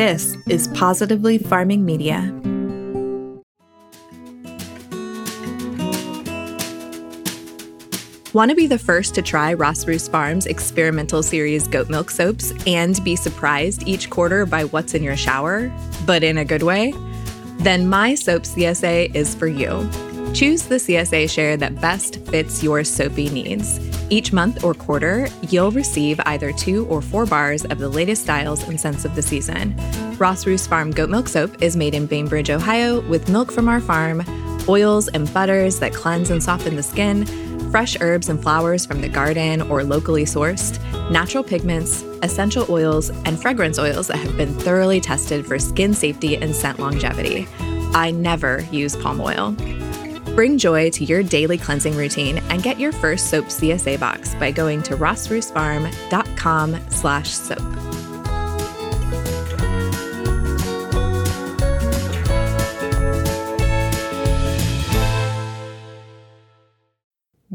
This is Positively Farming Media. Want to be the first to try Ross Roos Farms experimental series goat milk soaps and be surprised each quarter by what's in your shower, but in a good way? Then My Soap CSA is for you. Choose the CSA share that best fits your soapy needs. Each month or quarter, you'll receive either two or four bars of the latest styles and scents of the season. Ross Roos Farm Goat Milk Soap is made in Bainbridge, Ohio, with milk from our farm, oils and butters that cleanse and soften the skin, fresh herbs and flowers from the garden or locally sourced, natural pigments, essential oils, and fragrance oils that have been thoroughly tested for skin safety and scent longevity. I never use palm oil. Bring joy to your daily cleansing routine and get your first soap CSA box by going to rossroosfarm.com slash soap.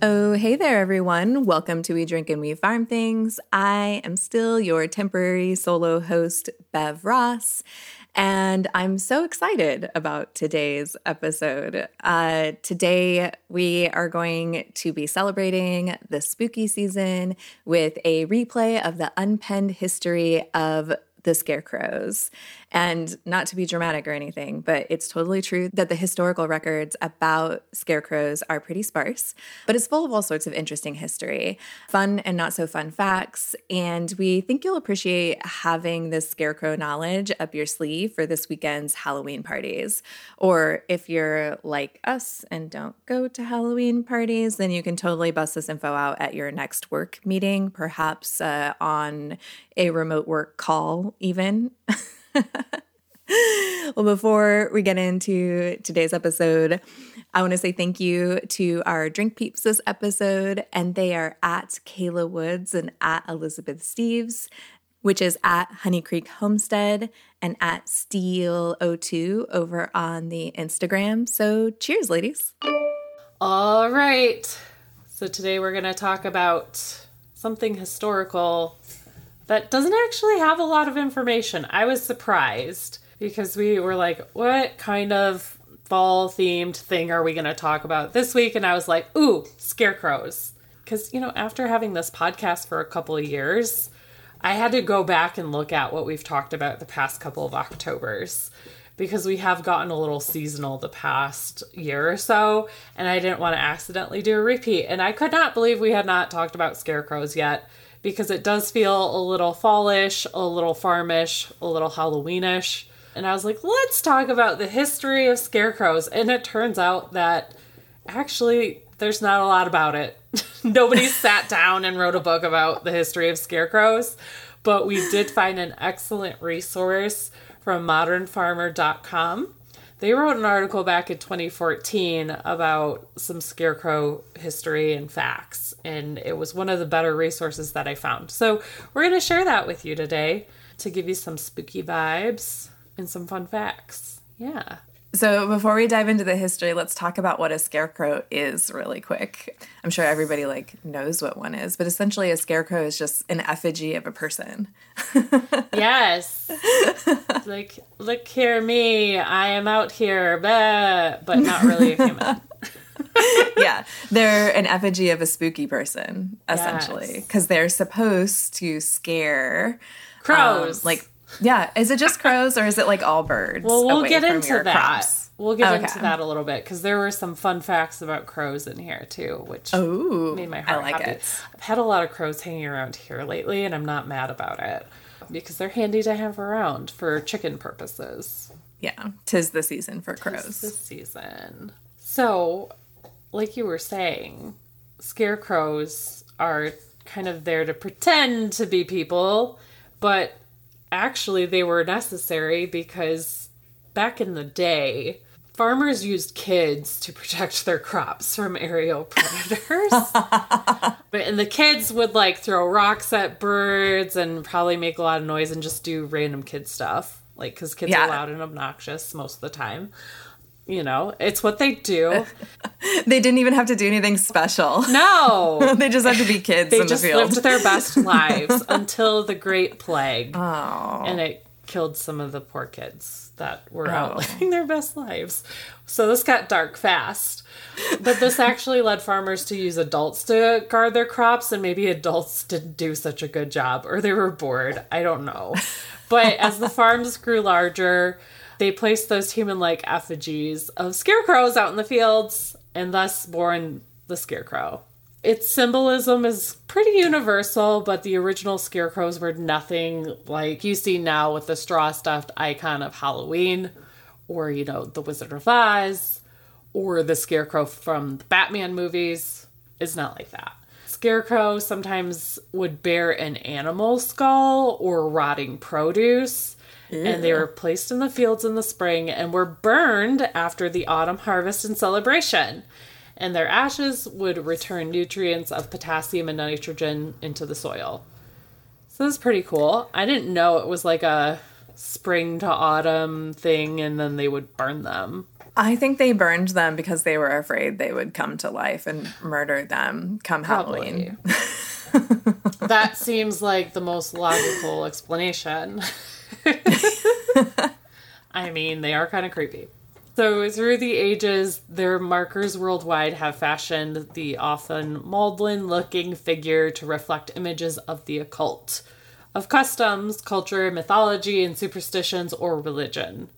Oh, hey there, everyone. Welcome to We Drink and We Farm Things. I am still your temporary solo host, Bev Ross, and I'm so excited about today's episode. Uh, today, we are going to be celebrating the spooky season with a replay of the unpenned history of the scarecrows. And not to be dramatic or anything, but it's totally true that the historical records about scarecrows are pretty sparse, but it's full of all sorts of interesting history, fun and not so fun facts. And we think you'll appreciate having this scarecrow knowledge up your sleeve for this weekend's Halloween parties. Or if you're like us and don't go to Halloween parties, then you can totally bust this info out at your next work meeting, perhaps uh, on a remote work call, even. well, before we get into today's episode, I want to say thank you to our drink peeps this episode, and they are at Kayla Woods and at Elizabeth Steves, which is at Honey Creek Homestead and at Steel02 over on the Instagram. So cheers, ladies. All right. So today we're going to talk about something historical that doesn't actually have a lot of information. I was surprised because we were like, what kind of fall themed thing are we going to talk about this week? And I was like, ooh, scarecrows. Because, you know, after having this podcast for a couple of years, I had to go back and look at what we've talked about the past couple of Octobers because we have gotten a little seasonal the past year or so, and I didn't want to accidentally do a repeat. And I could not believe we had not talked about scarecrows yet because it does feel a little fallish, a little farmish, a little Halloweenish. And I was like, let's talk about the history of scarecrows. And it turns out that actually there's not a lot about it. Nobody sat down and wrote a book about the history of scarecrows, but we did find an excellent resource from modernfarmer.com they wrote an article back in 2014 about some scarecrow history and facts, and it was one of the better resources that I found. So, we're going to share that with you today to give you some spooky vibes and some fun facts. Yeah. So, before we dive into the history, let's talk about what a scarecrow is really quick. I'm sure everybody like knows what one is, but essentially a scarecrow is just an effigy of a person. yes. like, look here me, I am out here, but not really a human. yeah, they're an effigy of a spooky person essentially because yes. they're supposed to scare crows. Um, like yeah, is it just crows or is it like all birds? Well, we'll get into that. Crops? We'll get okay. into that a little bit because there were some fun facts about crows in here too, which Ooh, made my heart I like happy. It. I've had a lot of crows hanging around here lately, and I'm not mad about it because they're handy to have around for chicken purposes. Yeah, tis the season for crows. Tis the season. So, like you were saying, scarecrows are kind of there to pretend to be people, but actually they were necessary because back in the day, farmers used kids to protect their crops from aerial predators. but, and the kids would like throw rocks at birds and probably make a lot of noise and just do random kid stuff. Like, because kids Yeah. are loud and obnoxious most of the time. You know, it's what they do. They didn't even have to do anything special. No. they just had to be kids They in just the field. lived their best lives until the Great Plague. oh. and it killed some of the poor kids that were out Oh. living their best lives. So this got dark fast. But this actually led farmers to use adults to guard their crops, and maybe adults didn't do such a good job, or they were bored. I don't know. But as the farms grew larger, they placed those human like effigies of scarecrows out in the fields, and thus born the scarecrow. Its symbolism is pretty universal, but the original scarecrows were nothing like you see now with the straw stuffed icon of Halloween, or, you know, the Wizard of Oz, or the scarecrow from the Batman movies. It's not like that. Scarecrow sometimes would bear an animal skull or rotting produce, and they were placed in the fields in the spring and were burned after the autumn harvest and celebration and their ashes would return nutrients of potassium and nitrogen into the soil. So that's pretty cool. I didn't know it was like a spring to autumn thing and then they would burn them. I think they burned them because they were afraid they would come to life and murder them come Halloween. that seems like the most logical explanation. I mean, they are kind of creepy. So, through the ages, their markers worldwide have fashioned the often maudlin looking figure to reflect images of the occult, of customs, culture, mythology, and superstitions or religion.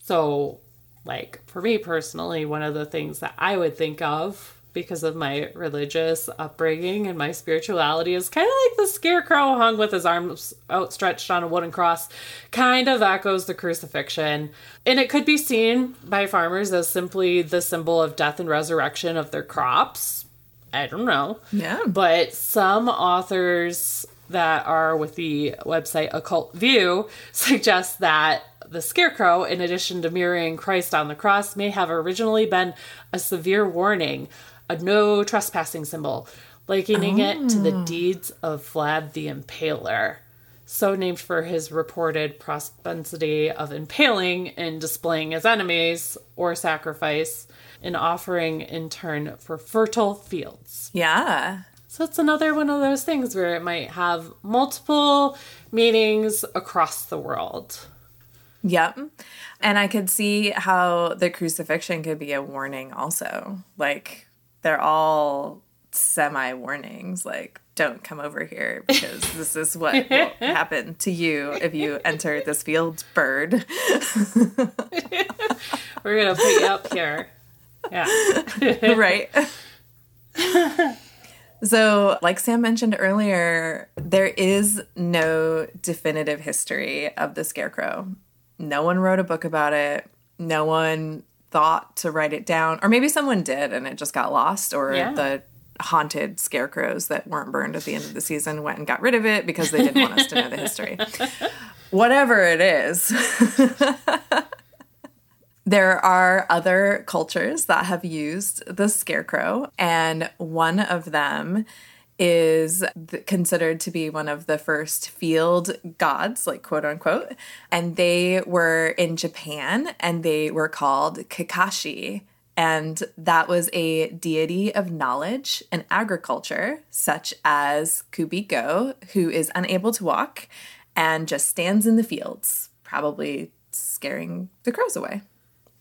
So, like, for me personally, one of the things that I would think of because of my religious upbringing and my spirituality is kind of like the scarecrow hung with his arms outstretched on a wooden cross, kind of echoes the crucifixion. And it could be seen by farmers as simply the symbol of death and resurrection of their crops. I don't know. Yeah. But some authors that are with the website Occult View suggest that the scarecrow, in addition to mirroring Christ on the cross, may have originally been a severe warning, a no trespassing symbol, likening it to the oh. deeds of Vlad the Impaler. So named for his reported propensity of impaling and displaying his enemies or sacrifice, and offering in turn for fertile fields. Yeah. So it's another one of those things where it might have multiple meanings across the world. Yep. And I could see how the crucifixion could be a warning also. Like they're all semi warnings like don't come over here because this is what will happen to you if you enter this field bird. We're gonna put you up here. Yeah. right. So, like Sam mentioned earlier, there is no definitive history of the scarecrow. No one wrote a book about it. No one thought to write it down. Or maybe someone did and it just got lost, or Yeah. the haunted scarecrows that weren't burned at the end of the season went and got rid of it because they didn't want us to know the history. Whatever it is. There are other cultures that have used the scarecrow, and one of them is th- considered to be one of the first field gods, like quote unquote. And they were in Japan and they were called Kakashi. And that was a deity of knowledge and agriculture, such as Kuebiko, who is unable to walk and just stands in the fields, probably scaring the crows away.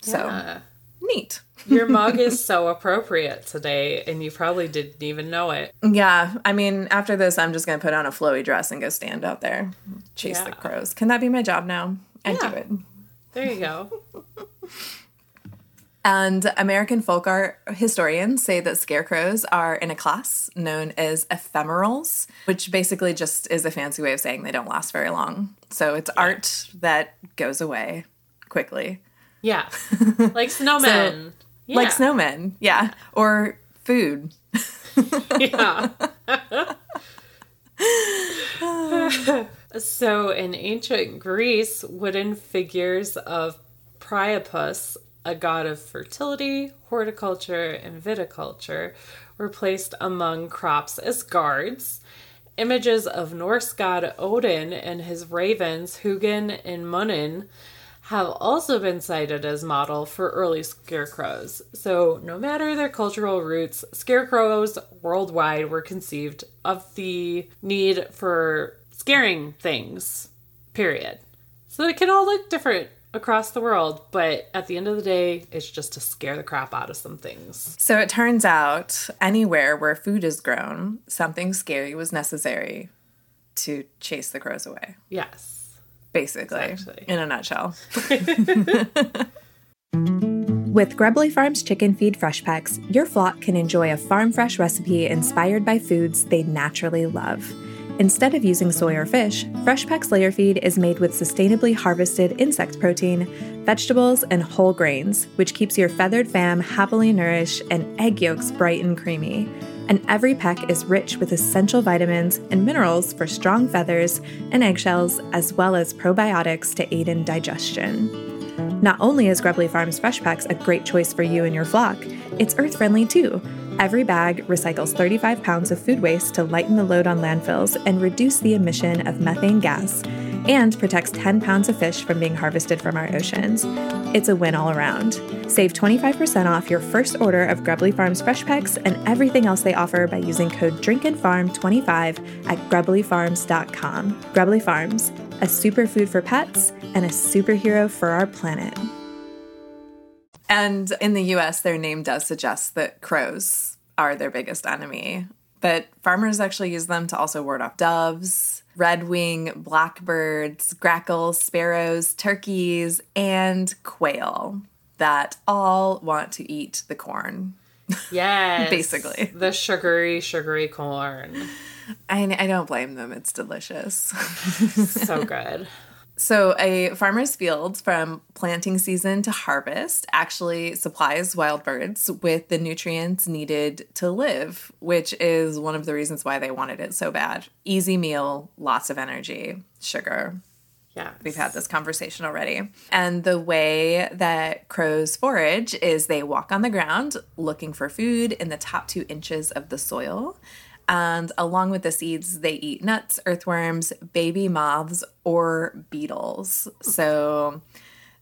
So neat. Your mug is so appropriate today, and you probably didn't even know it. Yeah, I mean, after this, I'm just gonna put on a flowy dress and go stand out there, chase the crows. Can that be my job now? I Yeah. do it. There you go. And American folk art historians say that scarecrows are in a class known as ephemerals, which basically just is a fancy way of saying they don't last very long. So it's art that goes away quickly, Yeah. Like snowmen. Yeah. like snowmen, yeah, or food. Yeah. so in ancient Greece, wooden figures of Priapus, a god of fertility, horticulture, and viticulture, were placed among crops as guards. Images of Norse god Odin and his ravens, Hugin and Munin, have also been cited as model for early scarecrows. So, no matter their cultural roots, scarecrows worldwide were conceived of the need for scaring things, period. So, it can all look different across the world, but at the end of the day, it's just to scare the crap out of some things. So it turns out anywhere where food is grown, something scary was necessary to chase the crows away. Yes. Basically, Exactly. in a nutshell. With Grubbly Farms Chicken Feed Fresh Packs, your flock can enjoy a farm fresh recipe inspired by foods they naturally love. Instead of using soy or fish, Fresh Packs Layer Feed is made with sustainably harvested insect protein, vegetables, and whole grains, which keeps your feathered fam happily nourished and egg yolks bright and creamy. And every peck is rich with essential vitamins and minerals for strong feathers and eggshells, as well as probiotics to aid in digestion. Not only is Grubbly Farms Fresh Packs a great choice for you and your flock, it's earth friendly too. Every bag recycles 35 pounds of food waste to lighten the load on landfills and reduce the emission of methane gas, and protects 10 pounds of fish from being harvested from our oceans. It's a win all around. Save 25% off your first order of Grubbly Farms Fresh Packs and everything else they offer by using code DRINKANDFARM25 at grubblyfarms.com. Grubbly Farms, a superfood for pets and a superhero for our planet. And in the US, their name does suggest that crows are their biggest enemy. But farmers actually use them to also ward off doves, red wing blackbirds, grackles, sparrows, turkeys, and quail that all want to eat the corn. Yes. Basically. The sugary, sugary corn. I, I don't blame them, it's delicious. So good. So, a farmer's field from planting season to harvest actually supplies wild birds with the nutrients needed to live, which is one of the reasons why they wanted it so bad. Easy meal, lots of energy, sugar. Yeah. We've had this conversation already. And the way that crows forage is they walk on the ground looking for food in the top two inches of the soil. And along with the seeds, they eat nuts, earthworms, baby moths, or beetles. So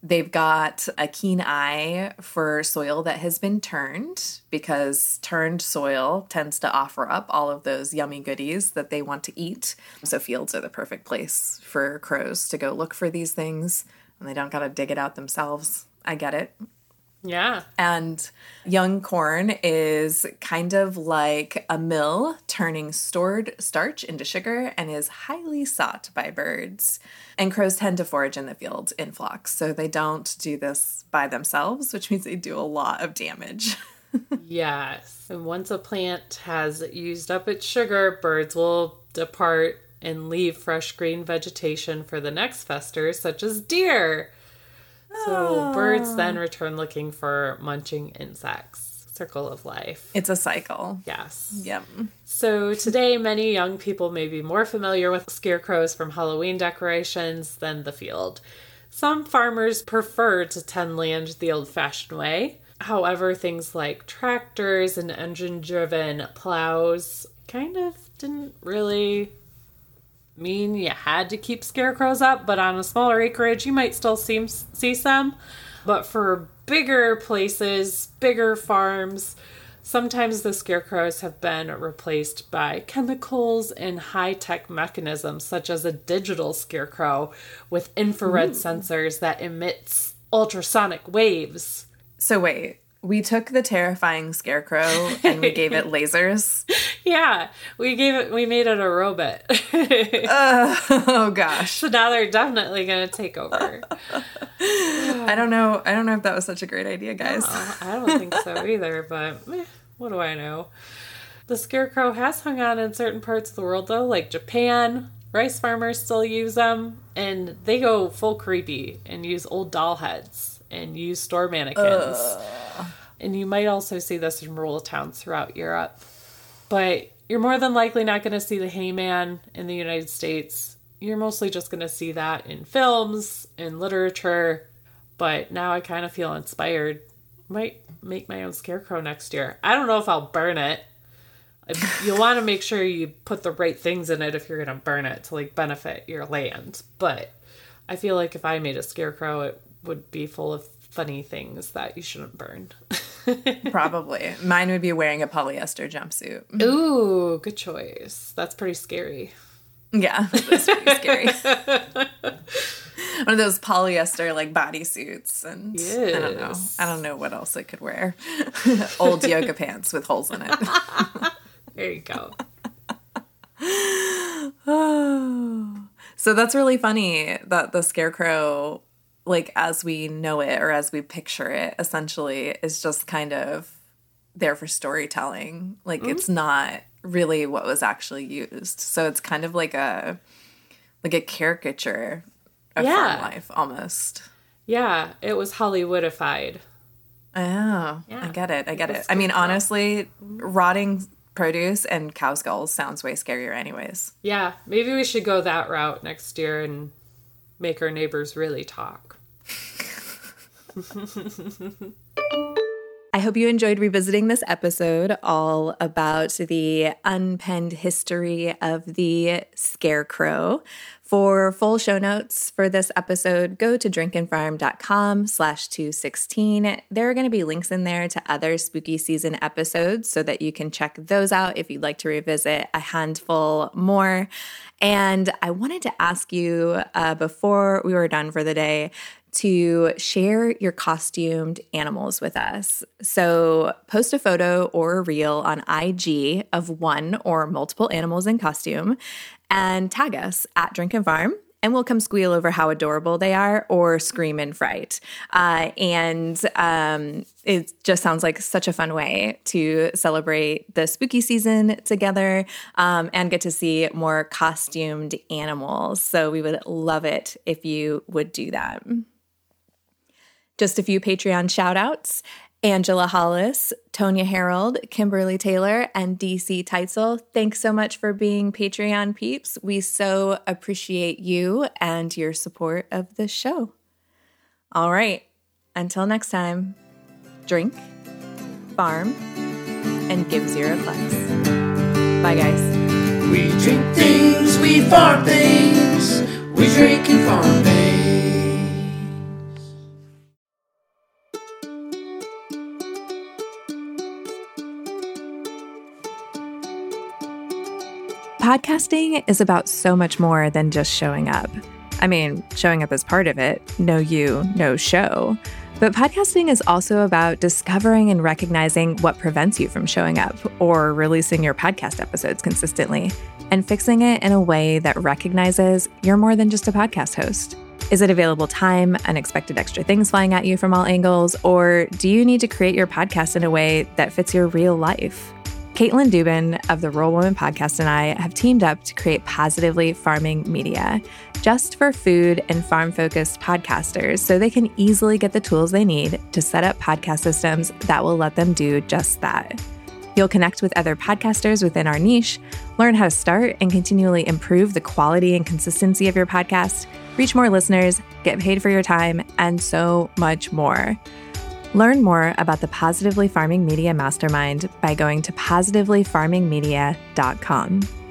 they've got a keen eye for soil that has been turned because turned soil tends to offer up all of those yummy goodies that they want to eat. So fields are the perfect place for crows to go look for these things and they don't got to dig it out themselves. I get it. Yeah. And young corn is kind of like a mill turning stored starch into sugar and is highly sought by birds. And crows tend to forage in the field in flocks, so they don't do this by themselves, which means they do a lot of damage. Yes. And once a plant has used up its sugar, birds will depart and leave fresh green vegetation for the next fester, such as deer. So birds then return looking for munching insects. Circle of life. it's a cycle. Yes. Yep. So today, many young people may be more familiar with scarecrows from Halloween decorations than the field. Some farmers prefer to tend land the old fashioned way. However, things like tractors and engine driven plows kind of didn't really mean you had to keep scarecrows up, but on a smaller acreage, you might still see, see some. But for bigger places, bigger farms, sometimes the scarecrows have been replaced by chemicals and high tech mechanisms, such as a digital scarecrow with infrared sensors that emits ultrasonic waves. So, wait, we took the terrifying scarecrow and we gave it lasers. Yeah, we gave it, we made it a robot. oh gosh. so now they're definitely going to take over. I don't know. I don't know if that was such a great idea, guys. Oh, I don't think so either, but eh, what do I know? The scarecrow has hung on in certain parts of the world, though, like Japan. Rice farmers still use them, and they go full creepy and use old doll heads and use store mannequins. And you might also see this in rural towns throughout Europe. But you're more than likely not going to see the Hayman in the United States. You're mostly just going to see that in films, in literature, but now I kind of feel inspired. Might make my own scarecrow next year. I don't know if I'll burn it. You'll want to make sure you put the right things in it if you're going to burn it to like benefit your land. But I feel like if I made a scarecrow, it would be full of funny things that you shouldn't burn. Probably. Mine would be wearing a polyester jumpsuit. Ooh, good choice. That's pretty scary. Yeah, that's pretty scary. One of those polyester like bodysuits, and I don't know. I don't know what else I could wear. Old yoga pants with holes in it. There you go. oh. So that's really funny that the scarecrow, like as we know it or as we picture it, essentially is just kind of there for storytelling. Like mm-hmm. it's not really what was actually used. So it's kind of like a like a caricature of Yeah. farm life almost. Yeah, it was Hollywoodified. Oh, I get it. I get was it. I mean, honestly, mm-hmm. rotting produce and cow skulls sounds way scarier, anyways. Yeah, maybe we should go that route next year and make our neighbors really talk. I hope you enjoyed revisiting this episode all about the unpenned history of the scarecrow. For full show notes for this episode, go to drinkandfarm.com slash 216. There are going to be links in there to other spooky season episodes so that you can check those out if you'd like to revisit a handful more. And I wanted to ask you uh, before we were done for the day to share your costumed animals with us. So, post a photo or a reel on IG of one or multiple animals in costume and tag us at Drink and Farm. And we'll come squeal over how adorable they are or scream in fright. Uh, and um, it just sounds like such a fun way to celebrate the spooky season together um, and get to see more costumed animals. So we would love it if you would do that. Just a few Patreon shout outs. Angela Hollis, Tonya Harold, Kimberly Taylor, and DC Teitzel. Thanks so much for being Patreon peeps. We so appreciate you and your support of the show. All right, until next time, drink, farm, and give zero fucks. Bye, guys. We drink things, we farm things, we drink and farm things. Podcasting is about so much more than just showing up. I mean, showing up is part of it no you, no show. But podcasting is also about discovering and recognizing what prevents you from showing up or releasing your podcast episodes consistently and fixing it in a way that recognizes you're more than just a podcast host. Is it available time, unexpected extra things flying at you from all angles, or do you need to create your podcast in a way that fits your real life? Caitlin Dubin of the Roll Woman podcast and I have teamed up to create Positively Farming Media just for food and farm focused podcasters so they can easily get the tools they need to set up podcast systems that will let them do just that. You'll connect with other podcasters within our niche, learn how to start and continually improve the quality and consistency of your podcast, reach more listeners, get paid for your time, and so much more. Learn more about the Positively Farming Media Mastermind by going to positivelyfarmingmedia.com.